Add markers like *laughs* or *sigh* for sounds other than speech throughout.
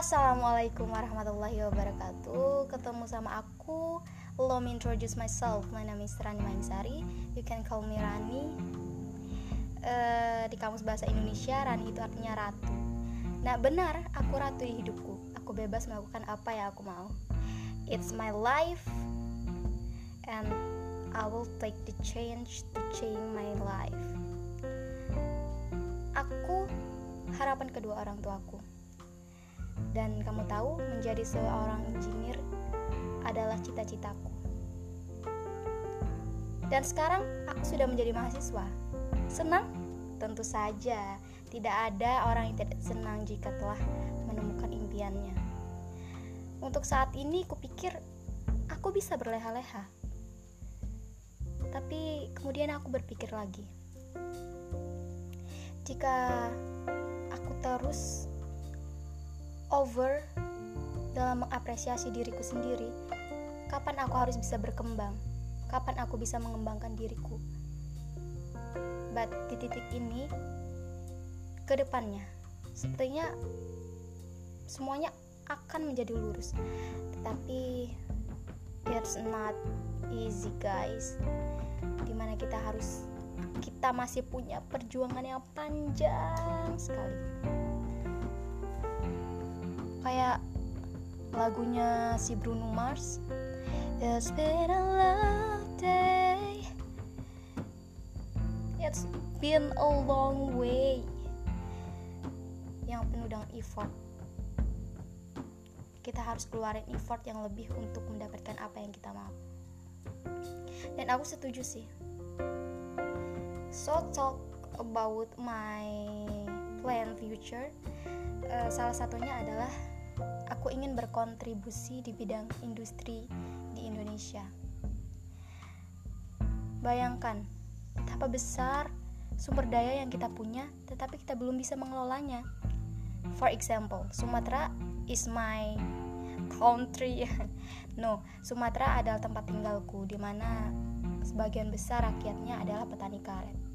Assalamualaikum warahmatullahi wabarakatuh. Ketemu sama aku. Let me introduce myself. My name is Rani Manisari You can call me Rani. Uh, Di kamus bahasa Indonesia Rani itu artinya ratu. Nah benar, aku ratu di hidupku. Aku bebas melakukan apa yang aku mau. It's my life And I will take the change to change my life. Aku harapan kedua orang tuaku dan kamu tahu, menjadi seorang engineer adalah cita-citaku. Dan sekarang aku sudah menjadi mahasiswa. Senang? Tentu saja, tidak ada orang yang tidak senang jika telah menemukan impiannya. Untuk saat ini, kupikir aku bisa berleha-leha. Tapi kemudian aku berpikir lagi. Jika aku terus over dalam mengapresiasi diriku sendiri, kapan aku harus bisa berkembang? Kapan aku bisa mengembangkan diriku? But di titik ini, ke depannya, sepertinya semuanya akan menjadi lurus. Tetapi it's not easy guys. Di mana kita harus kita masih punya perjuangan yang panjang sekali kayak lagunya si Bruno Mars. It's been a long day. It's been a long way. Yang penuh dengan effort. Kita harus keluarin effort yang lebih untuk mendapatkan apa yang kita mau. Dan aku setuju sih. So talk about my plan future. Uh, salah satunya adalah aku ingin berkontribusi di bidang industri di Indonesia. Bayangkan betapa besar sumber daya yang kita punya, tetapi kita belum bisa mengelolanya. For example, Sumatera is my country. *laughs* no, Sumatera adalah tempat tinggalku, di mana sebagian besar rakyatnya adalah petani karet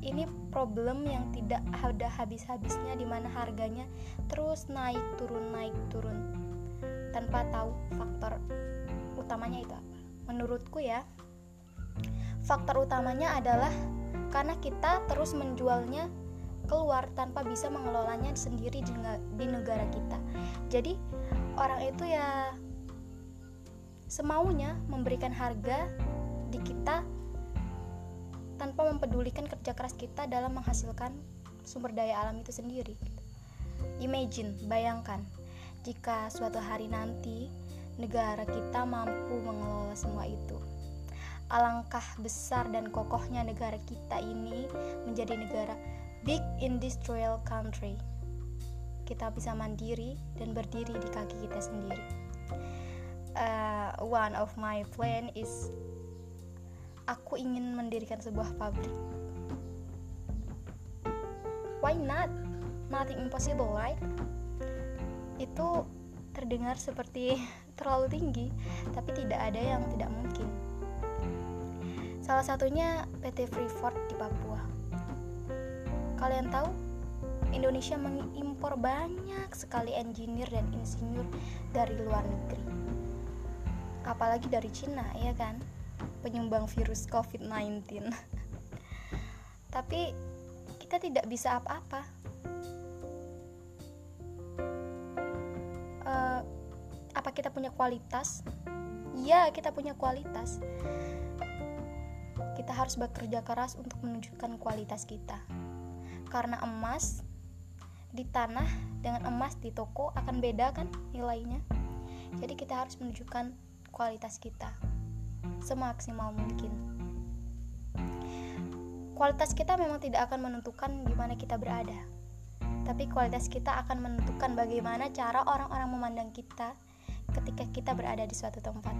ini problem yang tidak ada habis-habisnya di mana harganya terus naik turun naik turun. Tanpa tahu faktor utamanya itu apa. Menurutku ya faktor utamanya adalah karena kita terus menjualnya keluar tanpa bisa mengelolanya sendiri di negara kita. Jadi orang itu ya semaunya memberikan harga di kita tanpa mempedulikan kerja keras kita dalam menghasilkan sumber daya alam itu sendiri. Imagine, bayangkan, jika suatu hari nanti negara kita mampu mengelola semua itu. Alangkah besar dan kokohnya negara kita ini menjadi negara big industrial country. Kita bisa mandiri dan berdiri di kaki kita sendiri. Uh, one of my plan is aku ingin mendirikan sebuah pabrik. Why not? Nothing impossible, right? Itu terdengar seperti *laughs* terlalu tinggi, tapi tidak ada yang tidak mungkin. Salah satunya PT Freeport di Papua. Kalian tahu, Indonesia mengimpor banyak sekali engineer dan insinyur dari luar negeri. Apalagi dari Cina, ya kan? Penyumbang virus COVID-19. Tapi kita tidak bisa apa-apa. Uh, apa kita punya kualitas? Ya, kita punya kualitas. Kita harus bekerja keras untuk menunjukkan kualitas kita. Karena emas di tanah dengan emas di toko akan beda kan nilainya. Jadi kita harus menunjukkan kualitas kita semaksimal mungkin. Kualitas kita memang tidak akan menentukan di mana kita berada, tapi kualitas kita akan menentukan bagaimana cara orang-orang memandang kita ketika kita berada di suatu tempat.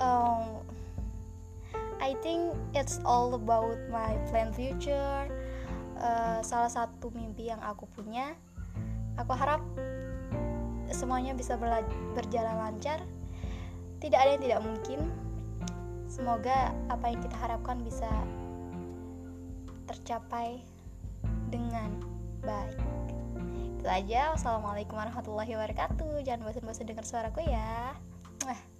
Um, I think it's all about my plan future. Uh, salah satu mimpi yang aku punya, aku harap semuanya bisa berjalan lancar tidak ada yang tidak mungkin. Semoga apa yang kita harapkan bisa tercapai dengan baik. aja wassalamualaikum warahmatullahi wabarakatuh jangan bosan-bosan dengar suaraku ya Mwah.